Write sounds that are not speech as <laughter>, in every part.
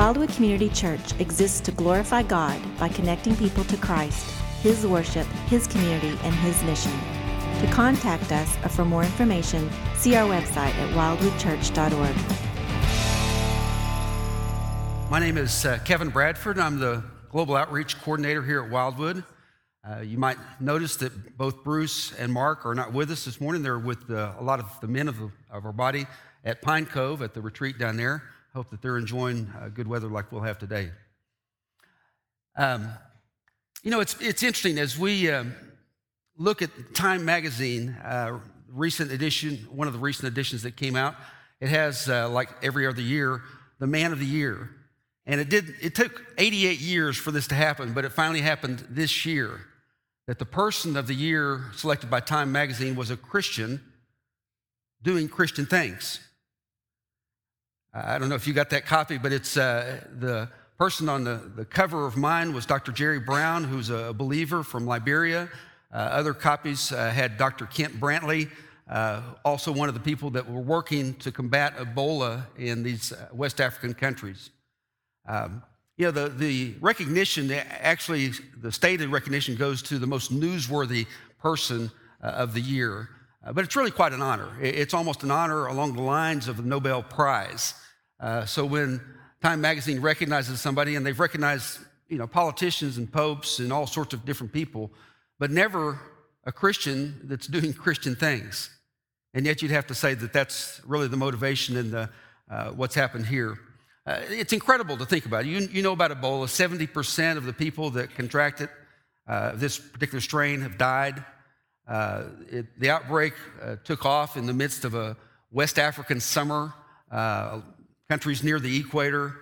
Wildwood Community Church exists to glorify God by connecting people to Christ, His worship, His community, and His mission. To contact us or for more information, see our website at wildwoodchurch.org. My name is uh, Kevin Bradford. I'm the Global Outreach Coordinator here at Wildwood. Uh, you might notice that both Bruce and Mark are not with us this morning. They're with uh, a lot of the men of, the, of our body at Pine Cove at the retreat down there. Hope that they're enjoying uh, good weather like we'll have today. Um, you know, it's, it's interesting as we um, look at Time Magazine, uh, recent edition, one of the recent editions that came out. It has, uh, like every other year, the Man of the Year. And it did. It took 88 years for this to happen, but it finally happened this year. That the person of the year selected by Time Magazine was a Christian doing Christian things. I don't know if you got that copy, but it's uh, the person on the, the cover of mine was Dr. Jerry Brown, who's a believer from Liberia. Uh, other copies uh, had Dr. Kent Brantly, uh, also one of the people that were working to combat Ebola in these uh, West African countries. Um, you know, the, the recognition, actually, the stated recognition goes to the most newsworthy person uh, of the year. Uh, but it's really quite an honor. It's almost an honor along the lines of the Nobel Prize. Uh, so when Time Magazine recognizes somebody, and they've recognized you know, politicians and popes and all sorts of different people, but never a Christian that's <laughs> doing Christian things. And yet you'd have to say that that's really the motivation in the, uh, what's happened here. Uh, it's incredible to think about. You, you know about Ebola. 70% of the people that contracted uh, this particular strain have died. Uh, it, the outbreak uh, took off in the midst of a West African summer, uh, countries near the equator,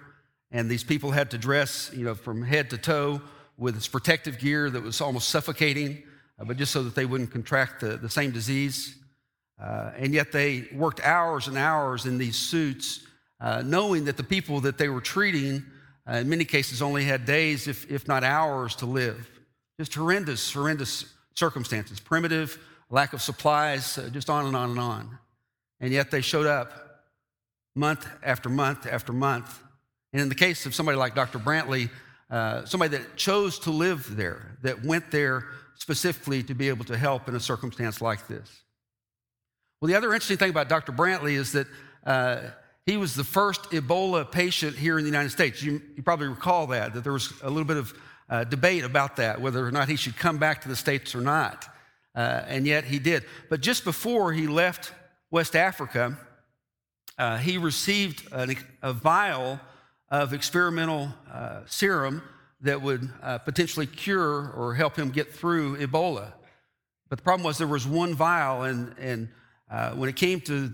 and these people had to dress, you know, from head to toe with this protective gear that was almost suffocating, uh, but just so that they wouldn't contract the, the same disease. Uh, and yet they worked hours and hours in these suits, uh, knowing that the people that they were treating, in many cases, only had days, if, if not hours, to live. Just horrendous, horrendous circumstances, primitive, lack of supplies, uh, just on and on and on. And yet they showed up month after month after month. And in the case of somebody like Dr. Brantly, uh, somebody that chose to live there, that went there specifically to be able to help in a circumstance like this. Well, the other interesting thing about Dr. Brantly is that uh, he was the first Ebola patient here in the United States. You, you probably recall that, that there was a little bit of uh, debate about that, whether or not he should come back to the States or not. Uh, and yet he did. But just before he left West Africa, uh, he received an, a vial of experimental uh, serum that would uh, potentially cure or help him get through Ebola. But the problem was there was one vial, and, and uh, when it came to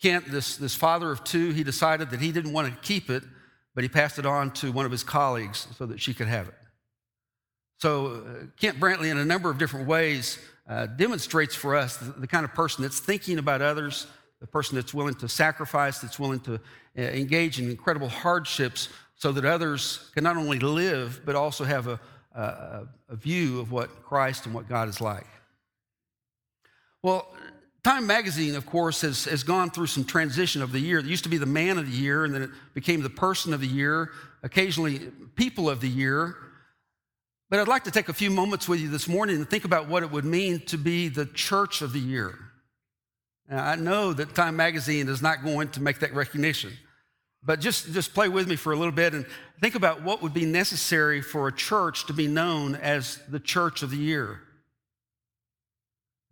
Kent, this, this father of two, he decided that he didn't want to keep it, but he passed it on to one of his colleagues so that she could have it. So, uh, Kent Brantly, in a number of different ways, uh, demonstrates for us the, the, kind of person that's thinking about others, the person that's willing to sacrifice, that's willing to uh, engage in incredible hardships so that others can not only live, but also have a, a, a view of what Christ and what God is like. Well, Time Magazine, of course, has, has gone through some transition of the year. It used to be the man of the year, and then it became the person of the year, occasionally people of the year. But I'd like to take a few moments with you this morning and think about what it would mean to be the church of the year. Now, I know that Time Magazine is not going to make that recognition, but just, just play with me for a little bit and think about what would be necessary for a church to be known as the church of the year.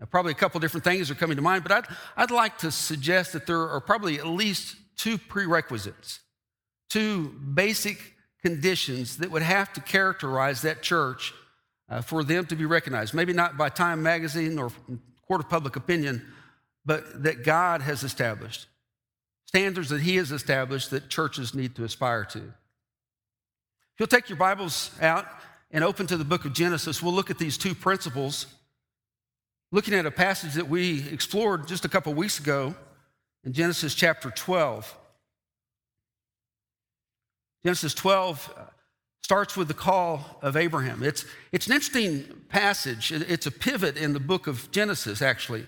Now, probably a couple different things are coming to mind, but I'd, I'd like to suggest that there are probably at least two prerequisites, two basic conditions that would have to characterize that church uh, for them to be recognized. Maybe not by Time Magazine or Court of Public Opinion, but that God has established. Standards that He has established that churches need to aspire to. If you'll take your Bibles out and open to the book of Genesis, we'll look at these two principles. Looking at a passage that we explored just a couple weeks ago in Genesis chapter 12. Genesis 12 uh, starts with the call of Abraham. It's, it's an interesting passage. It's a pivot in the book of Genesis, actually,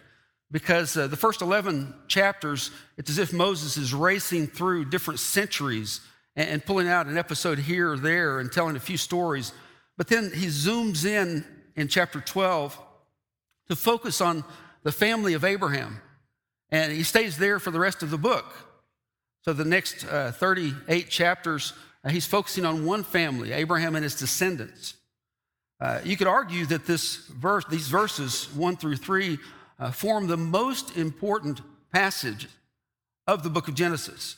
because uh, the first 11 chapters, it's as if Moses is racing through different centuries and pulling out an episode here or there and telling a few stories. But then he zooms in in chapter 12 to focus on the family of Abraham. And he stays there for the rest of the book. So the next uh, 38 chapters, he's focusing on one family, Abraham and his descendants. Uh, you could argue that this verse, these verses, one through three, uh, form the most important passage of the book of Genesis.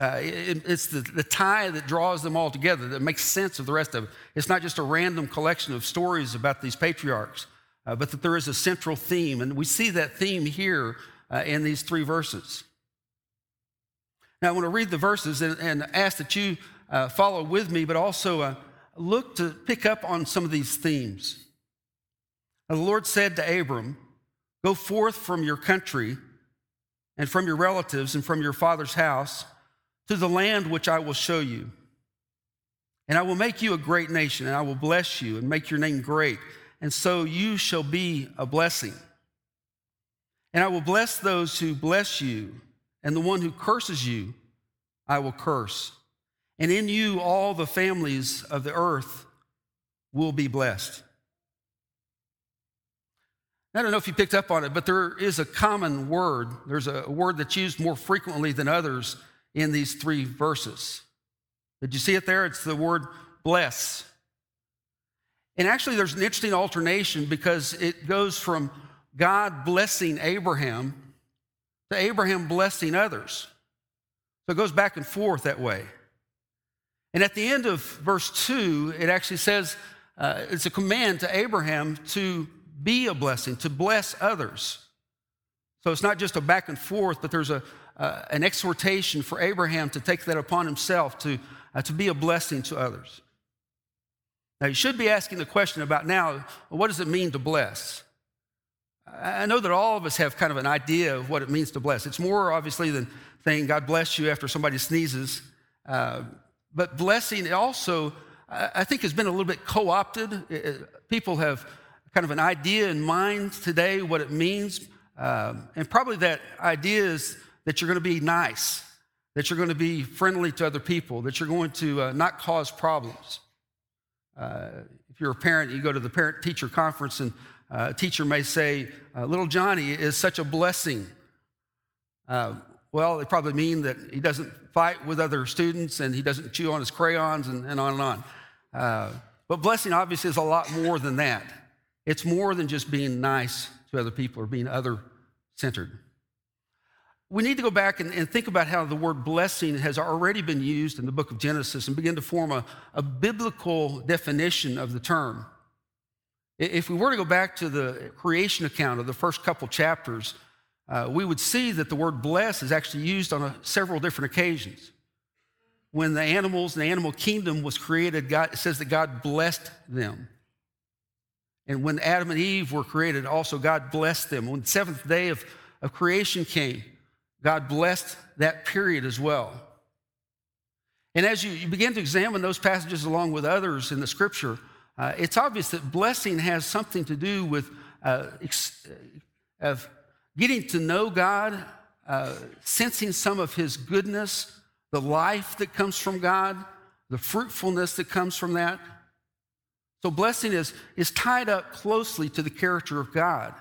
Uh, it, it's the, the tie that draws them all together, that makes sense of the rest of it. It's not just a random collection of stories about these patriarchs, uh, but that there is a central theme. And we see that theme here uh, in these three verses. Now, I want to read the verses and, and ask that you uh, follow with me, but also uh, look to pick up on some of these themes. Now, the Lord said to Abram, Go forth from your country and from your relatives and from your father's house to the land which I will show you. And I will make you a great nation, and I will bless you and make your name great, and so you shall be a blessing. And I will bless those who bless you, and the one who curses you, I will curse. And in you, all the families of the earth will be blessed. I don't know if you picked up on it, but there is a common word. There's a word that's used more frequently than others in these three verses. Did you see it there? It's the word bless. And actually, there's an interesting alternation because it goes from God blessing Abraham to Abraham blessing others. So it goes back and forth that way. And at the end of verse 2, it actually says uh, it's a command to Abraham to be a blessing, to bless others. So it's not just a back and forth, but there's a, uh, an exhortation for Abraham to take that upon himself to, uh, to be a blessing to others. Now, you should be asking the question about now, what does it mean to bless? I know that all of us have kind of an idea of what it means to bless. It's more obviously than saying God bless you after somebody sneezes. Uh, but blessing also, I think, has been a little bit co opted. People have kind of an idea in mind today what it means. Um, and probably that idea is that you're going to be nice, that you're going to be friendly to other people, that you're going to uh, not cause problems. Uh, if you're a parent, you go to the parent teacher conference, and uh, a teacher may say, uh, Little Johnny is such a blessing. Uh, well, they probably mean that he doesn't fight with other students and he doesn't chew on his crayons and, and on and on. Uh, but blessing obviously is a lot more than that. It's more than just being nice to other people or being other centered. We need to go back and, and, think about how the word blessing has already been used in the book of Genesis and begin to form a, a biblical definition of the term. If we were to go back to the creation account of the first couple chapters, uh, we would see that the word bless is actually used on a, several different occasions. When the animals the animal kingdom was created, God, it says that God blessed them. And when Adam and Eve were created, also God blessed them. When the seventh day of, of creation came, God blessed that period as well. And as you, you begin to examine those passages along with others in the scripture, uh, it's obvious that blessing has something to do with uh, ex- uh, of getting to know God, uh, sensing some of His goodness, the life that comes from God, the fruitfulness that comes from that. So, blessing is, is tied up closely to the character of God.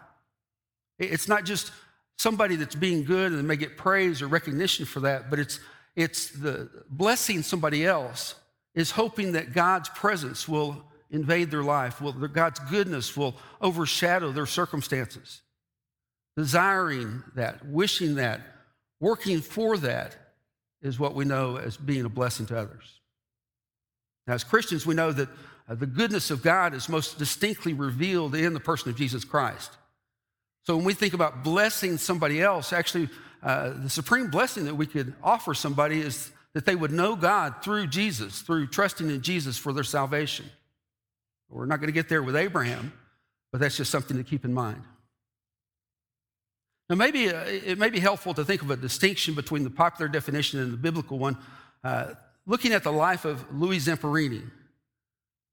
It's not just somebody that's being good and they may get praise or recognition for that, but it's, it's the blessing somebody else is hoping that God's presence will invade their life, will, God's goodness will overshadow their circumstances. Desiring that, wishing that, working for that is what we know as being a blessing to others. Now, as Christians, we know that uh, the goodness of God is most distinctly revealed in the person of Jesus Christ. So when we think about blessing somebody else, actually, uh, the supreme blessing that we could offer somebody is that they would know God through Jesus, through trusting in Jesus for their salvation. We're not going to get there with Abraham, but that's just something to keep in mind. Now, maybe uh, it may be helpful to think of a distinction between the popular definition and the biblical one. Uh, looking at the life of Louis Zamperini.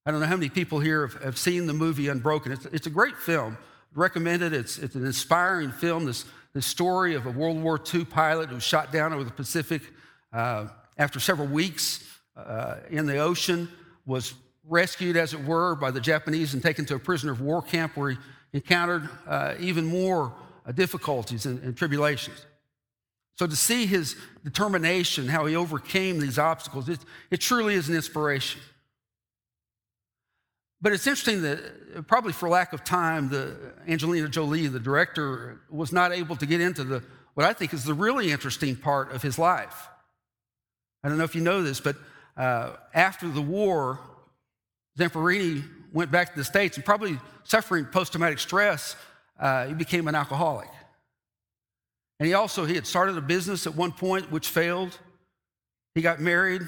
I don't know how many people here have, have seen the movie Unbroken. It's, it's a great film recommended. It's, it's an inspiring film. This, this story of a World War II pilot who was shot down over the Pacific. Uh, after several weeks uh, in the ocean, was rescued, as it were, by the Japanese and taken to a prisoner of war camp where he encountered uh, even more uh, difficulties and, and tribulations. So to see his determination, how he overcame these obstacles, it, it truly is an inspiration. But it's interesting that probably for lack of time, the Angelina Jolie, the director, was not able to get into the what I think is the really interesting part of his life. I don't know if you know this, but uh, after the war, Zamperini went back to the States and probably suffering post-traumatic stress, uh, he became an alcoholic. And he also he had started a business at one point which failed. He got married,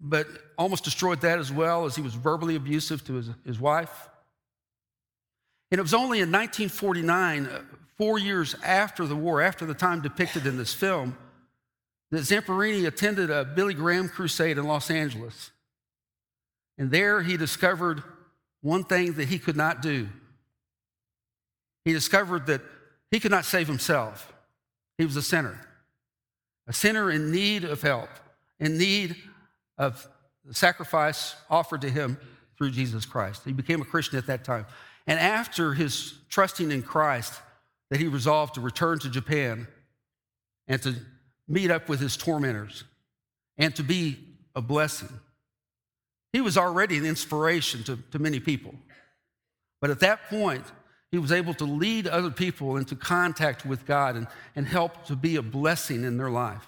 but almost destroyed that as well as he was verbally abusive to his, his wife. And it was only in 1949, uh, four years after the war, after the time depicted in this film, that Zamperini attended a Billy Graham crusade in Los Angeles. And there he discovered one thing that he could not do. He discovered that he could not save himself. He was a sinner, a sinner in need of help, in need of the sacrifice offered to him through Jesus Christ. He became a Christian at that time. And after his trusting in Christ, that he resolved to return to Japan and to meet up with his tormentors and to be a blessing. He was already an inspiration to, to many people. But at that point, he was able to lead other people into contact with God and, and help to be a blessing in their life.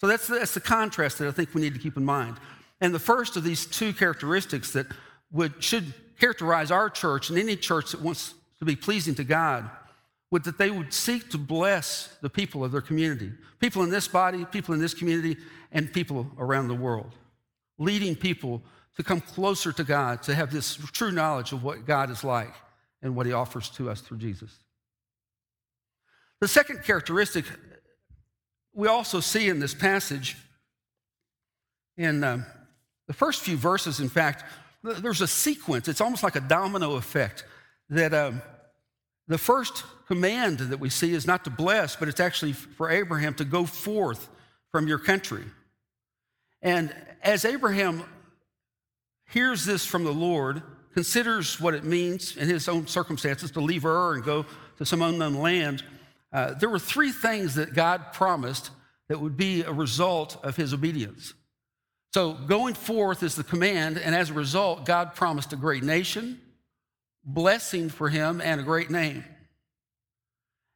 So that's, that's the contrast that I think we need to keep in mind. And the first of these two characteristics that would, should characterize our church and any church that wants to be pleasing to God would that they would seek to bless the people of their community, people in this body, people in this community, and people around the world, leading people to come closer to God, to have this true knowledge of what God is like and what he offers to us through Jesus. The second characteristic we also see in this passage, in um, the first few verses, in fact, there's a sequence. It's almost like a domino effect that um, the first command that we see is not to bless, but it's actually for Abraham to go forth from your country. And as Abraham hears this from the Lord, considers what it means in his own circumstances to leave Ur and go to some unknown land, uh, there were three things that God promised that would be a result of his obedience. So, going forth is the command, and as a result, God promised a great nation, blessing for him, and a great name.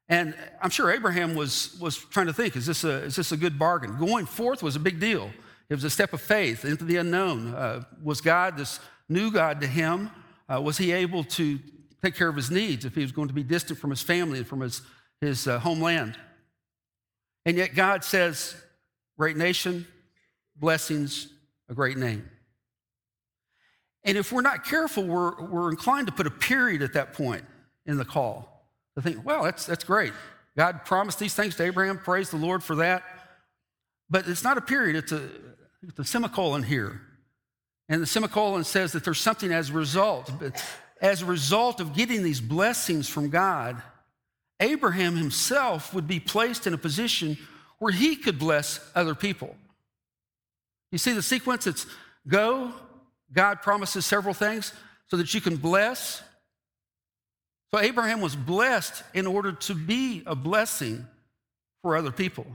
And I'm sure Abraham was, was trying to think is this, a, is this a good bargain? Going forth was a big deal. It was a step of faith into the unknown. Uh, was God this new God to him? Uh, was he able to take care of his needs if he was going to be distant from his family and from his, his uh, homeland? And yet God says, great nation, blessings, a great name. And if we're not careful, we're, we're inclined to put a period at that point in the call. To think, well, that's, that's great. God promised these things to Abraham. Praise the Lord for that. But it's not a period, it's a, a semicolon here. And the semicolon says that there's something as a result. But As a result of getting these blessings from God, Abraham himself would be placed in a position where he could bless other people. You see the sequence? It's go, God promises several things so that you can bless. So Abraham was blessed in order to be a blessing for other people.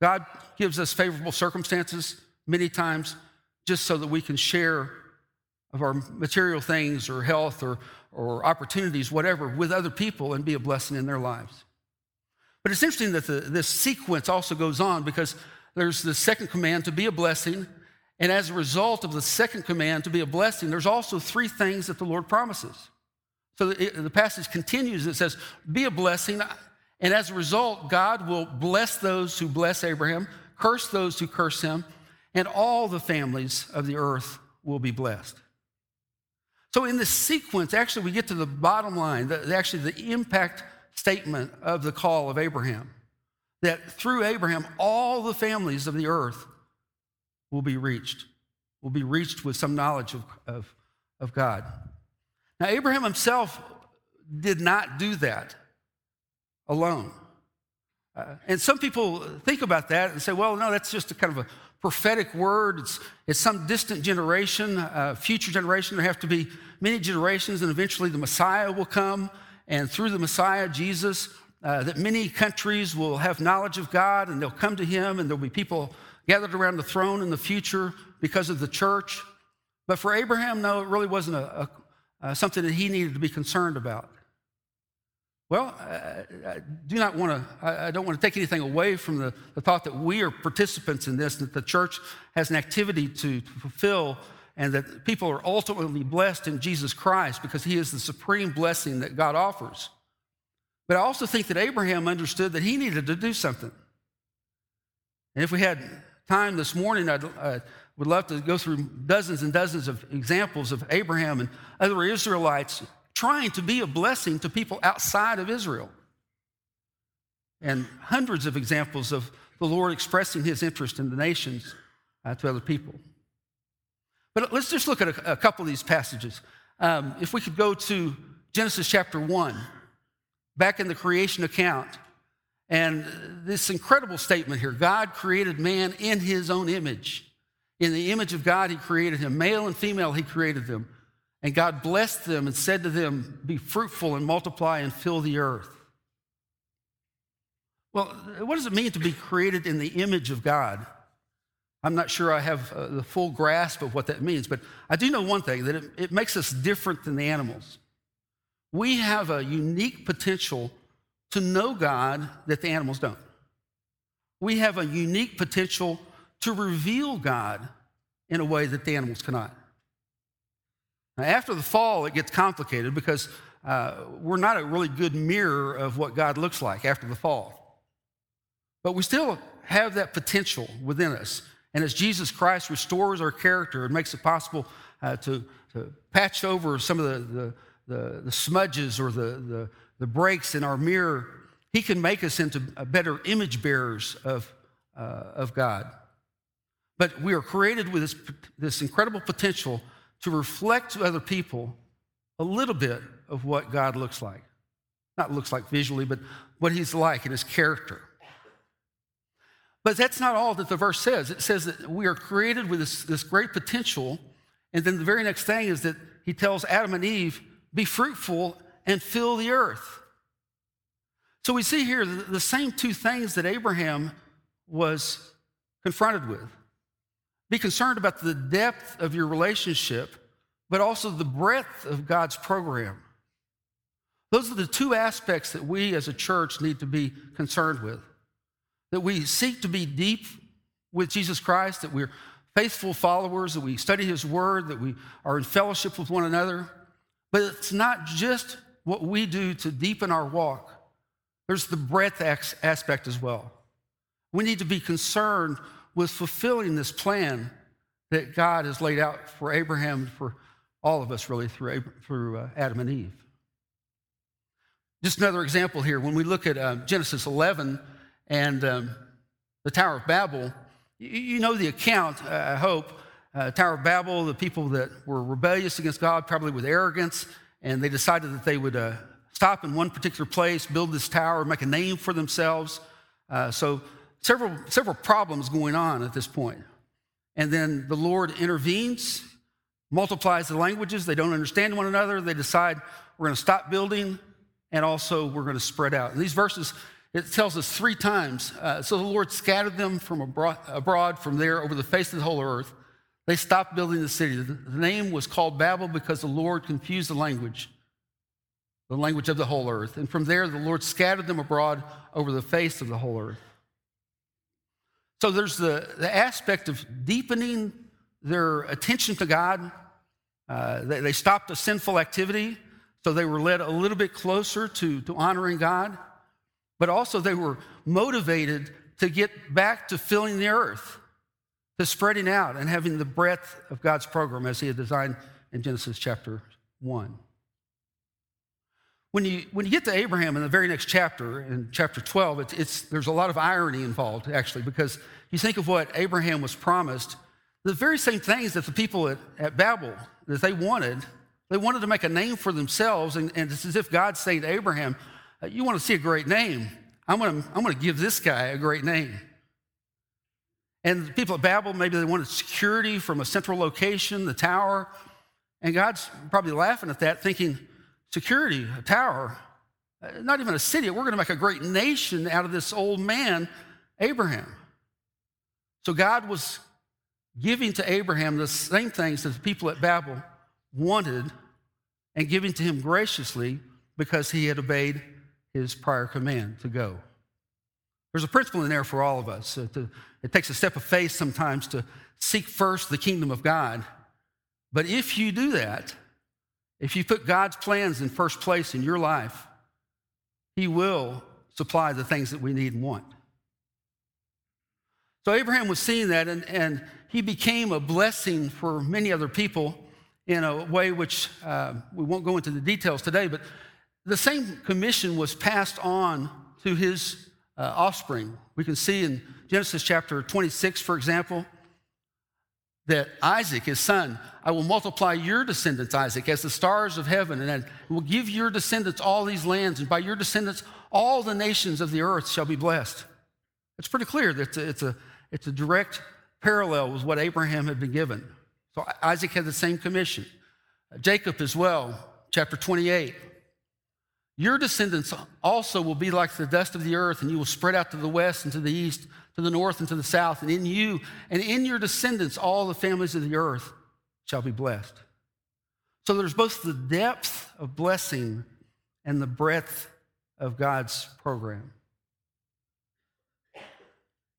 God gives us favorable circumstances many times just so that we can share of our material things or health or, or opportunities, whatever, with other people and be a blessing in their lives. But it's interesting that the, this sequence also goes on because there's the second command to be a blessing. And as a result of the second command to be a blessing, there's also three things that the Lord promises. So the, the passage continues. It says, Be a blessing. And as a result, God will bless those who bless Abraham, curse those who curse him, and all the families of the earth will be blessed. So, in this sequence, actually, we get to the bottom line, the, actually, the impact statement of the call of Abraham that through Abraham, all the families of the earth will be reached, will be reached with some knowledge of, of, of God. Now, Abraham himself did not do that alone. Uh, and some people think about that and say, well, no, that's just a kind of a prophetic word. It's, it's some distant generation, uh, future generation. There have to be many generations, and eventually the Messiah will come. And through the Messiah, Jesus, uh, that many countries will have knowledge of God and they'll come to Him, and there'll be people gathered around the throne in the future because of the church. But for Abraham, no, it really wasn't a, a, a something that he needed to be concerned about. Well, I, do not want to, I don't want to take anything away from the, the thought that we are participants in this, that the church has an activity to, to fulfill, and that people are ultimately blessed in Jesus Christ because he is the supreme blessing that God offers. But I also think that Abraham understood that he needed to do something. And if we had time this morning, I uh, would love to go through dozens and dozens of examples of Abraham and other Israelites trying to be a blessing to people outside of Israel. And hundreds of examples of the Lord expressing his interest in the nations uh, to other people. But let's just look at a, a couple of these passages. Um, if we could go to Genesis chapter 1, back in the creation account, and this incredible statement here God created man in his own image. In the image of God, he created him. Male and female, he created them. And God blessed them and said to them, Be fruitful and multiply and fill the earth. Well, what does it mean to be created in the image of God? I'm not sure I have uh, the full grasp of what that means, but I do know one thing that it, it makes us different than the animals. We have a unique potential to know God that the animals don't. We have a unique potential to reveal God in a way that the animals cannot. Now, after the fall, it gets complicated because uh, we're not a really good mirror of what God looks like after the fall. But we still have that potential within us. And as Jesus Christ restores our character and makes it possible uh, to, to, patch over some of the, the, the, the smudges or the, the, breaks in our mirror, He can make us into better image bearers of, uh, of God. But we are created with this, this incredible potential to reflect to other people a little bit of what God looks like. Not looks like visually, but what he's like in his character. But that's not all that the verse says. It says that we are created with this, this great potential. And then the very next thing is that he tells Adam and Eve, be fruitful and fill the earth. So we see here the, the same two things that Abraham was confronted with. Be concerned about the depth of your relationship, but also the breadth of God's program. Those are the two aspects that we as a church need to be concerned with. That we seek to be deep with Jesus Christ, that we're faithful followers, that we study His Word, that we are in fellowship with one another. But it's not just what we do to deepen our walk, there's the breadth aspect as well. We need to be concerned with fulfilling this plan that God has laid out for Abraham, for all of us really, through, through uh, Adam and Eve. Just another example here. When we look at uh, Genesis 11 and um, the Tower of Babel, you, you know the account, uh, I hope. Uh, Tower of Babel, the people that were rebellious against God, probably with arrogance, and they decided that they would uh, stop in one particular place, build this tower, make a name for themselves. Uh, so several, several problems going on at this point. And then the Lord intervenes, multiplies the languages. They don't understand one another. They decide we're going to stop building and also we're going to spread out. And these verses, it tells us three times. Uh, so the Lord scattered them from abroad, abroad, from there over the face of the whole earth. They stopped building the city. The name was called Babel because the Lord confused the language, the language of the whole earth. And from there, the Lord scattered them abroad over the face of the whole earth. So there's the, the aspect of deepening their attention to God. Uh, they, they stopped a sinful activity, so they were led a little bit closer to, to honoring God. But also, they were motivated to get back to filling the earth, to spreading out and having the breadth of God's program as He had designed in Genesis chapter 1. When you, when you get to Abraham in the very next chapter, in chapter 12, it's, it's, there's a lot of irony involved, actually, because you think of what Abraham was promised, the very same things that the people at, at Babel, that they wanted, they wanted to make a name for themselves, and, and it's as if God's saying to Abraham, uh, you want to see a great name, I'm going to I'm going to give this guy a great name. And the people at Babel, maybe they wanted security from a central location, the tower. And God's probably laughing at that, thinking, security, a tower, uh, not even a city. We're going to make a great nation out of this old man, Abraham. So God was giving to Abraham the same things that the people at Babel wanted and giving to him graciously because he had obeyed his prior command to go. There's a principle in there for all of us. It takes a step of faith sometimes to seek first the kingdom of God. But if you do that, if you put God's plans in first place in your life, He will supply the things that we need and want. So Abraham was seeing that, and, and he became a blessing for many other people in a way which uh, we won't go into the details today, but the same commission was passed on to his uh, offspring. We can see in Genesis chapter 26, for example, that Isaac, his son, I will multiply your descendants, Isaac, as the stars of heaven, and I will give your descendants all these lands, and by your descendants, all the nations of the earth shall be blessed. It's pretty clear that it's a, it's a, it's a direct parallel with what Abraham had been given. So Isaac had the same commission. Jacob as well, chapter 28. Your descendants also will be like the dust of the earth, and you will spread out to the west and to the east, to the north and to the south. And in you and in your descendants, all the families of the earth shall be blessed. So there's both the depth of blessing and the breadth of God's program.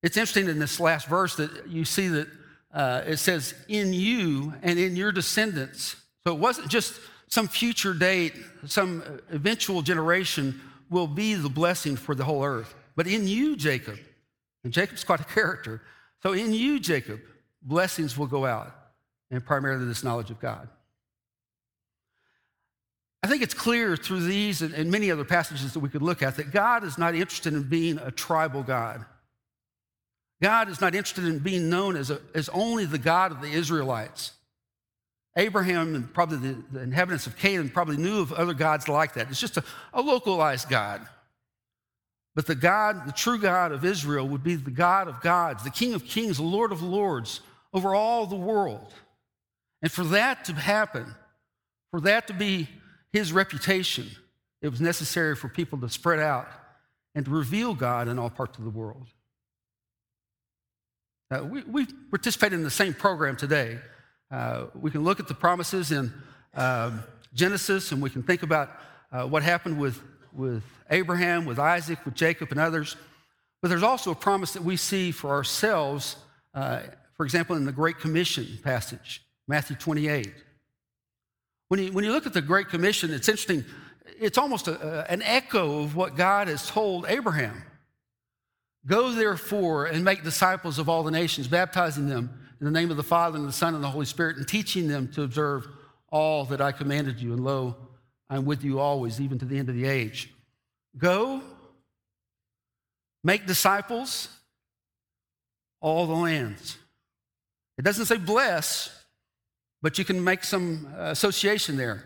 It's interesting in this last verse that you see that uh, it says, in you and in your descendants. So it wasn't just some future date, some eventual generation will be the blessing for the whole earth. But in you, Jacob, and Jacob's quite a character, so in you, Jacob, blessings will go out, and primarily this knowledge of God. I think it's clear through these and, many other passages that we could look at that God is not interested in being a tribal God. God is not interested in being known as, a, as only the God of the Israelites. Abraham and probably the, the, inhabitants of Canaan probably knew of other gods like that. It's just a, a localized God. But the God, the true God of Israel, would be the God of gods, the King of kings, the Lord of lords over all the world. And for that to happen, for that to be his reputation, it was necessary for people to spread out and to reveal God in all parts of the world. Now, we, we participate in the same program today. Uh, we can look at the promises in uh, Genesis and we can think about uh, what happened with, with Abraham, with Isaac, with Jacob, and others. But there's also a promise that we see for ourselves, uh, for example, in the Great Commission passage, Matthew 28. When you, when you look at the Great Commission, it's interesting. It's almost a, an echo of what God has told Abraham. Go therefore and make disciples of all the nations, baptizing them in the name of the Father and the Son and the Holy Spirit, and teaching them to observe all that I commanded you. And lo, I'm with you always, even to the end of the age. Go, make disciples, all the lands. It doesn't say bless, but you can make some uh, association there.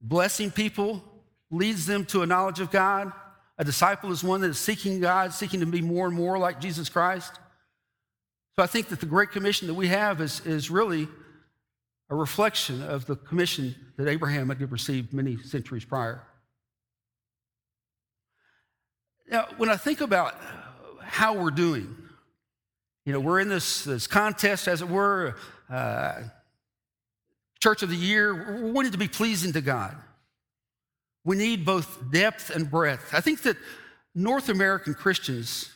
Blessing people leads them to a knowledge of God. A disciple is one that is seeking God, seeking to be more and more like Jesus Christ. So I think that the Great Commission that we have is, is really a reflection of the commission that Abraham had received many centuries prior. Now, when I think about how we're doing, you know, we're in this, this contest, as it were, uh, Church of the Year. We're wanting to be pleasing to God. We need both depth and breadth. I think that North American Christians,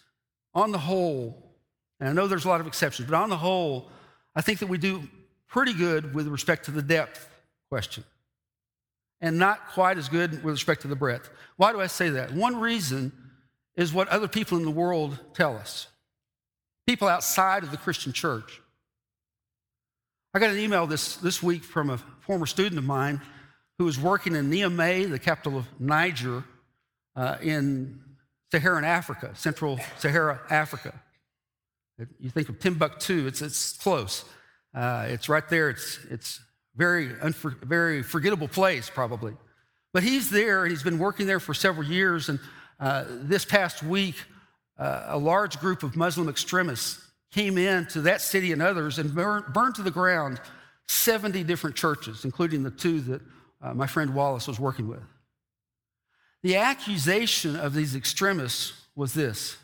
on the whole, and I know there's a lot of exceptions, but on the whole, I think that we do pretty good with respect to the depth question and not quite as good with respect to the breadth. Why do I say that? One reason is what other people in the world tell us, people outside of the Christian church. I got an email this, this week from a former student of mine who was working in Niamey, the capital of Niger, uh, in Saharan Africa, Central Sahara Africa. You think of Timbuktu, it's, it's close. Uh, it's right there. It's, it's very, unfor- very forgettable place, probably. But he's there, and he's been working there for several years. And Uh, this past week, uh, a large group of Muslim extremists came in to that city and others and burned to the ground 70 different churches, including the two that uh, my friend Wallace was working with. The accusation of these extremists was this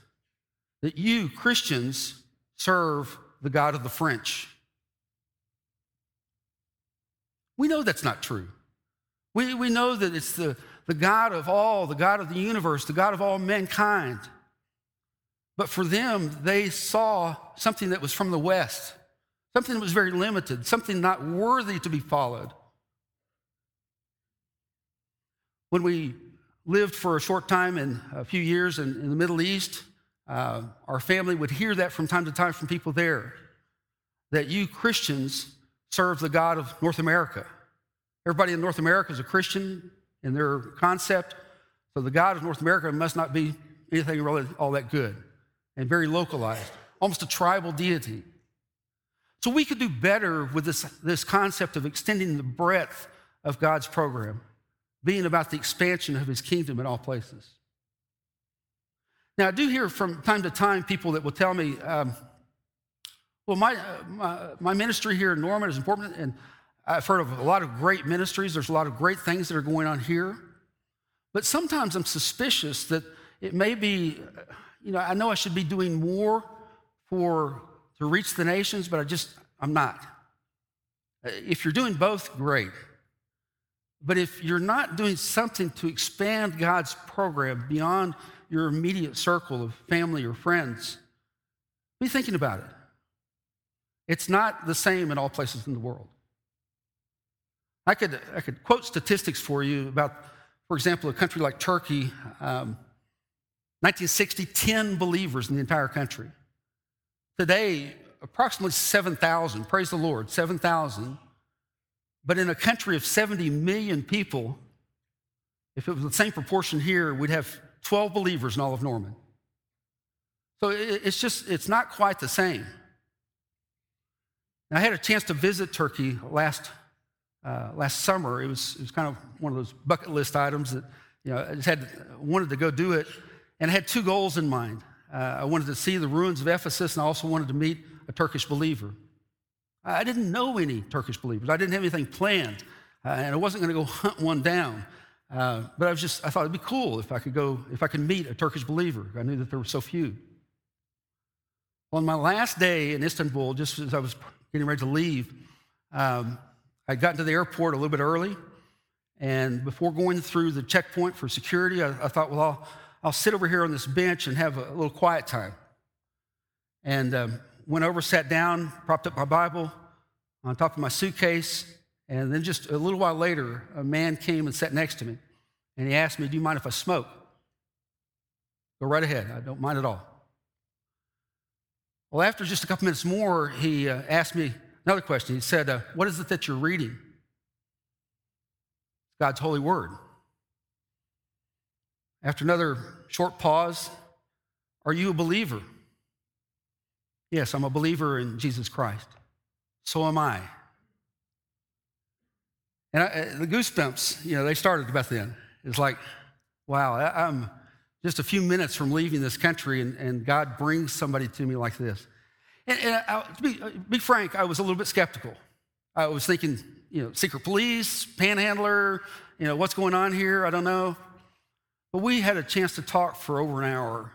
that you, Christians, serve the God of the French. We know that's not true. We, we know that it's the, the God of all, the God of the universe, the God of all mankind. But for them, they saw something that was from the West, something that was very limited, something not worthy to be followed. When we lived for a short time and a few years in, in the Middle East, uh, our family would hear that from time to time from people there that you Christians serve the God of North America. Everybody in North America is a Christian in their concept, so the God of North America must not be anything really all that good and very localized, almost a tribal deity. So we could do better with this, this concept of extending the breadth of God's program, being about the expansion of his kingdom in all places. Now, I do hear from time to time people that will tell me, um, well, my, uh, my, my, ministry here in Norman is important, and I've heard of a lot of great ministries. There's a lot of great things that are going on here. But sometimes I'm suspicious that it may be you know, I know I should be doing more for to reach the nations, but I just I'm not. Uh, if you're doing both, great. But if you're not doing something to expand God's program beyond your immediate circle of family or friends, be thinking about it. It's not the same in all places in the world. I could, I could quote statistics for you about, for example, a country like Turkey. Um, 1960, 10 believers in the entire country. Today, approximately 7,000. Praise the Lord, 7,000. But in a country of 70 million people, if it was the same proportion here, we'd have 12 believers in all of Norman. So it's just, it's not quite the same. Now, I had a chance to visit Turkey last, uh, last summer. It was, it was kind of one of those bucket list items that, you know, I just had, wanted to go do it and I had two goals in mind. Uh, I wanted to see the ruins of Ephesus, and I also wanted to meet a Turkish believer. I didn't know any Turkish believers. I didn't have anything planned, uh, and I wasn't going to go <laughs> hunt one down. Uh, but I was just, I thought it'd be cool if I could go, if I could meet a Turkish believer. I knew that there were so few. On my last day in Istanbul, just as I was getting ready to leave, um, I got to the airport a little bit early. And before going through the checkpoint for security, I, I thought, well, I'll, I'll sit over here on this bench and have a little quiet time. And um, went over, sat down, propped up my Bible on top of my suitcase. And then just a little while later, a man came and sat next to me. And he asked me, Do you mind if I smoke? Go right ahead. I don't mind at all. Well, after just a couple minutes more, he uh, asked me another question. He said, uh, What is it that you're reading? God's holy word. After another short pause, are you a believer? Yes, I'm a believer in Jesus Christ. So am I. And I, the goosebumps, you know, they started about then. It's like, wow, I'm just a few minutes from leaving this country, and, and God brings somebody to me like this. And, and I, to be, uh, be frank, I was a little bit skeptical. I was thinking, you know, secret police, panhandler, you know, what's going on here? I don't know. But we had a chance to talk for over an hour.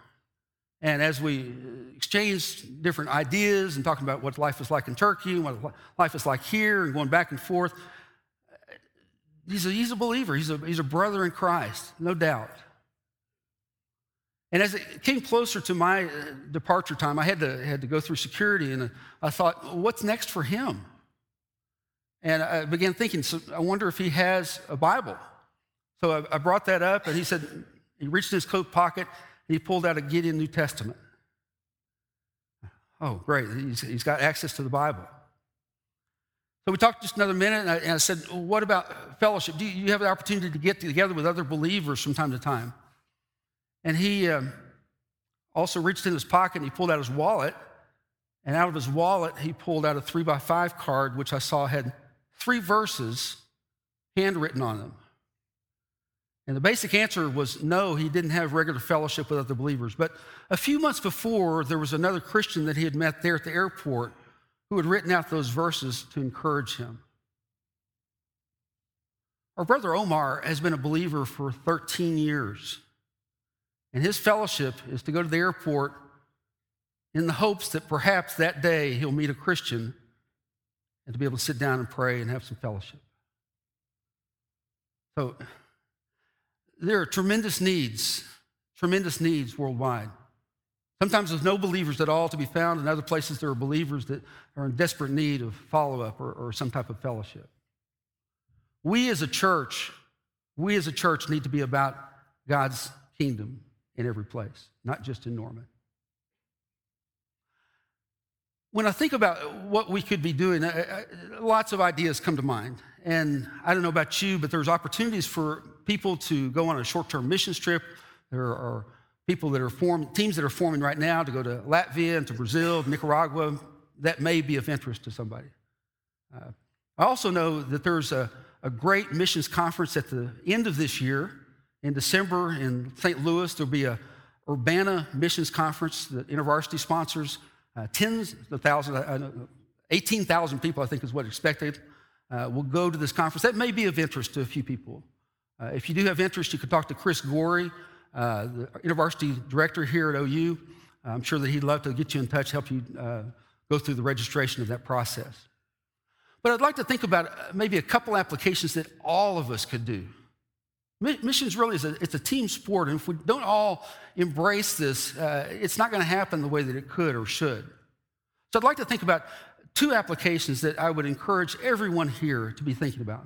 And as we uh, exchanged different ideas and talking about what life is like in Turkey and what life is like here and going back and forth, uh, he's a, he's a believer. He's a, he's a brother in Christ, no doubt. And as it came closer to my uh, departure time, I had to, had to go through security, and I thought, what's next for him? And I began thinking, so I wonder if he has a Bible. So I, brought that up, and he said, he reached in his coat pocket and he pulled out a Gideon New Testament. Oh, great. He's, he's got access to the Bible. So we talked just another minute, and I, and I said, well, What about fellowship? Do you, you, have the opportunity to get together with other believers from time to time? And he um, also reached in his pocket and he pulled out his wallet. And out of his wallet, he pulled out a three by five card, which I saw had three verses handwritten on them. And the basic answer was no, he didn't have regular fellowship with other believers. But a few months before, there was another Christian that he had met there at the airport who had written out those verses to encourage him. Our brother Omar has been a believer for 13 years. And his fellowship is to go to the airport in the hopes that perhaps that day he'll meet a Christian and to be able to sit down and pray and have some fellowship. So there are tremendous needs, tremendous needs worldwide. Sometimes there's no believers at all to be found. In other places, there are believers that are in desperate need of follow up or, or some type of fellowship. We as a church, we as a church need to be about God's kingdom in every place, not just in Norman. When I think about what we could be doing, lots of ideas come to mind. And I don't know about you, but there's opportunities for people to go on a short term missions trip. There are people that are forming, teams that are forming right now to go to Latvia and to Brazil, Nicaragua. That may be of interest to somebody. Uh, I also know that there's a, a great missions conference at the end of this year in December in St. Louis. There'll be a Urbana Missions Conference that InterVarsity sponsors. Uh, tens of thousands, uh, 18,000 people, I think, is what expected, uh, will go to this conference. That may be of interest to a few people. Uh, if you do have interest, you could talk to Chris Gorey, uh, the InterVarsity director here at OU. I'm sure that he'd love to get you in touch, help you uh, go through the registration of that process. But I'd like to think about maybe a couple applications that all of us could do. Missions really is a, it's a team sport, and if we don't all embrace this, uh, it's not going to happen the way that it could or should. So I'd like to think about two applications that I would encourage everyone here to be thinking about.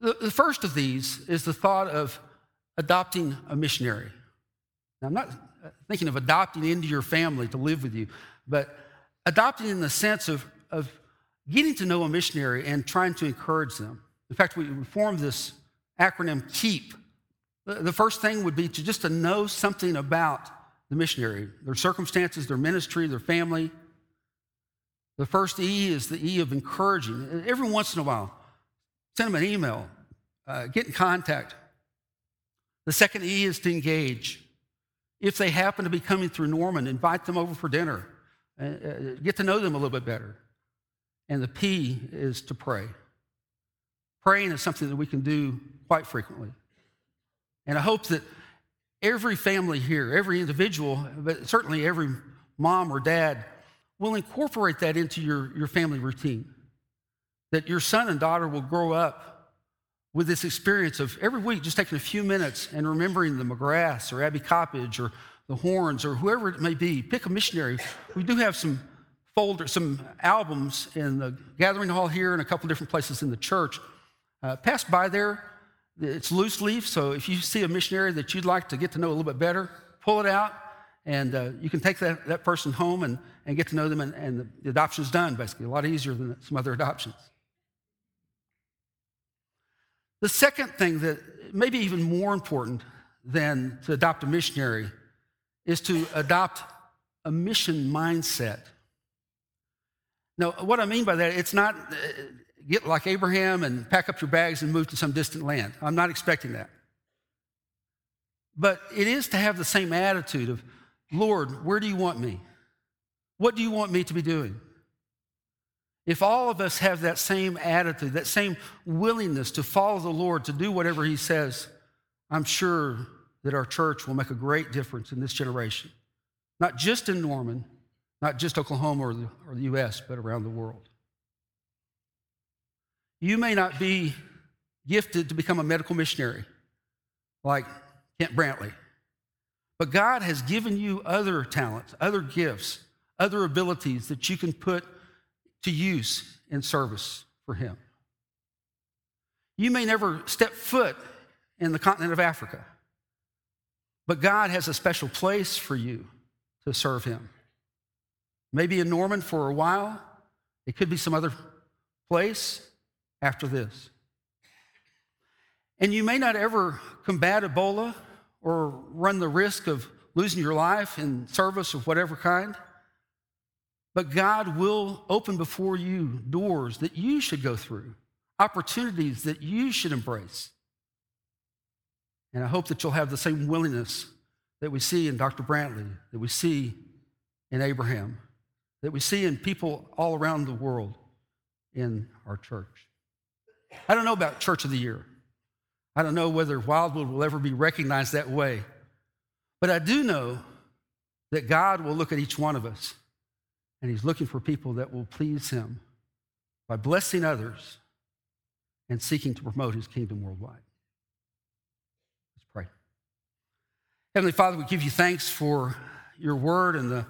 The, the first of these is the thought of adopting a missionary. Now, I'm not thinking of adopting into your family to live with you, but adopting in the sense of, of getting to know a missionary and trying to encourage them. In fact, we formed this acronym KEEP. The first thing would be to just to know something about the missionary, their circumstances, their ministry, their family. The first E is the E of encouraging. Every once in a while, send them an email, uh, get in contact. The second E is to engage. If they happen to be coming through Norman, invite them over for dinner, uh, uh get to know them a little bit better. And the P is to pray. Praying is something that we can do quite frequently. And I hope that every family here, every individual, but certainly every mom or dad, will incorporate that into your, your family routine. That your son and daughter will grow up with this experience of every week just taking a few minutes and remembering the McGraths or Abby Coppage or the Horns or whoever it may be. Pick a missionary. We do have some folders, some albums in the gathering hall here and a couple different places in the church uh, pass by there. It's loose leaf, so if you see a missionary that you'd like to get to know a little bit better, pull it out, and uh, you can take that, that person home and, and get to know them, and, and the, adoption's done, basically. A lot easier than some other adoptions. The second thing that may be even more important than to adopt a missionary is to adopt a mission mindset. Now, what I mean by that, it's not uh, get like Abraham and pack up your bags and move to some distant land. I'm not expecting that. But it is to have the same attitude of, Lord, where do you want me? What do you want me to be doing? If all of us have that same attitude, that same willingness to follow the Lord, to do whatever He says, I'm sure that our church will make a great difference in this generation. Not just in Norman, not just Oklahoma or the, or the U.S., but around the world. You may not be gifted to become a medical missionary like Kent Brantly, but God has given you other talents, other gifts, other abilities that you can put to use in service for Him. You may never step foot in the continent of Africa, but God has a special place for you to serve Him. Maybe in Norman for a while, it could be some other place after this. And you may not ever combat Ebola or run the risk of losing your life in service of whatever kind, but God will open before you doors that you should go through, opportunities that you should embrace. And I hope that you'll have the same willingness that we see in Dr. Brantly, that we see in Abraham, that we see in people all around the world in our church. I don't know about Church of the Year. I don't know whether Wildwood will ever be recognized that way. But I do know that God will look at each one of us and He's looking for people that will please Him by blessing others and seeking to promote His kingdom worldwide. Let's pray. Heavenly Father, we give you thanks for your word and the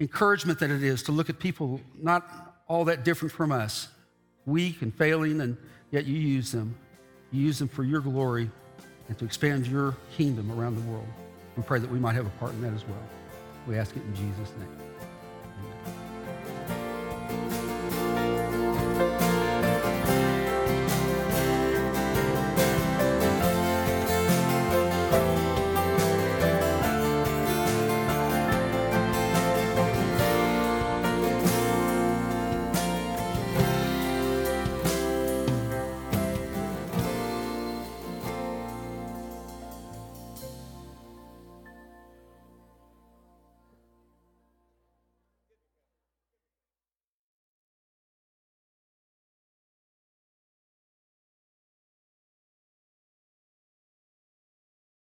encouragement that it is to look at people not all that different from us, weak and failing, and yet you use them. You use them for your glory and to expand your kingdom around the world. We pray that we might have a part in that as well. We ask it in Jesus' name.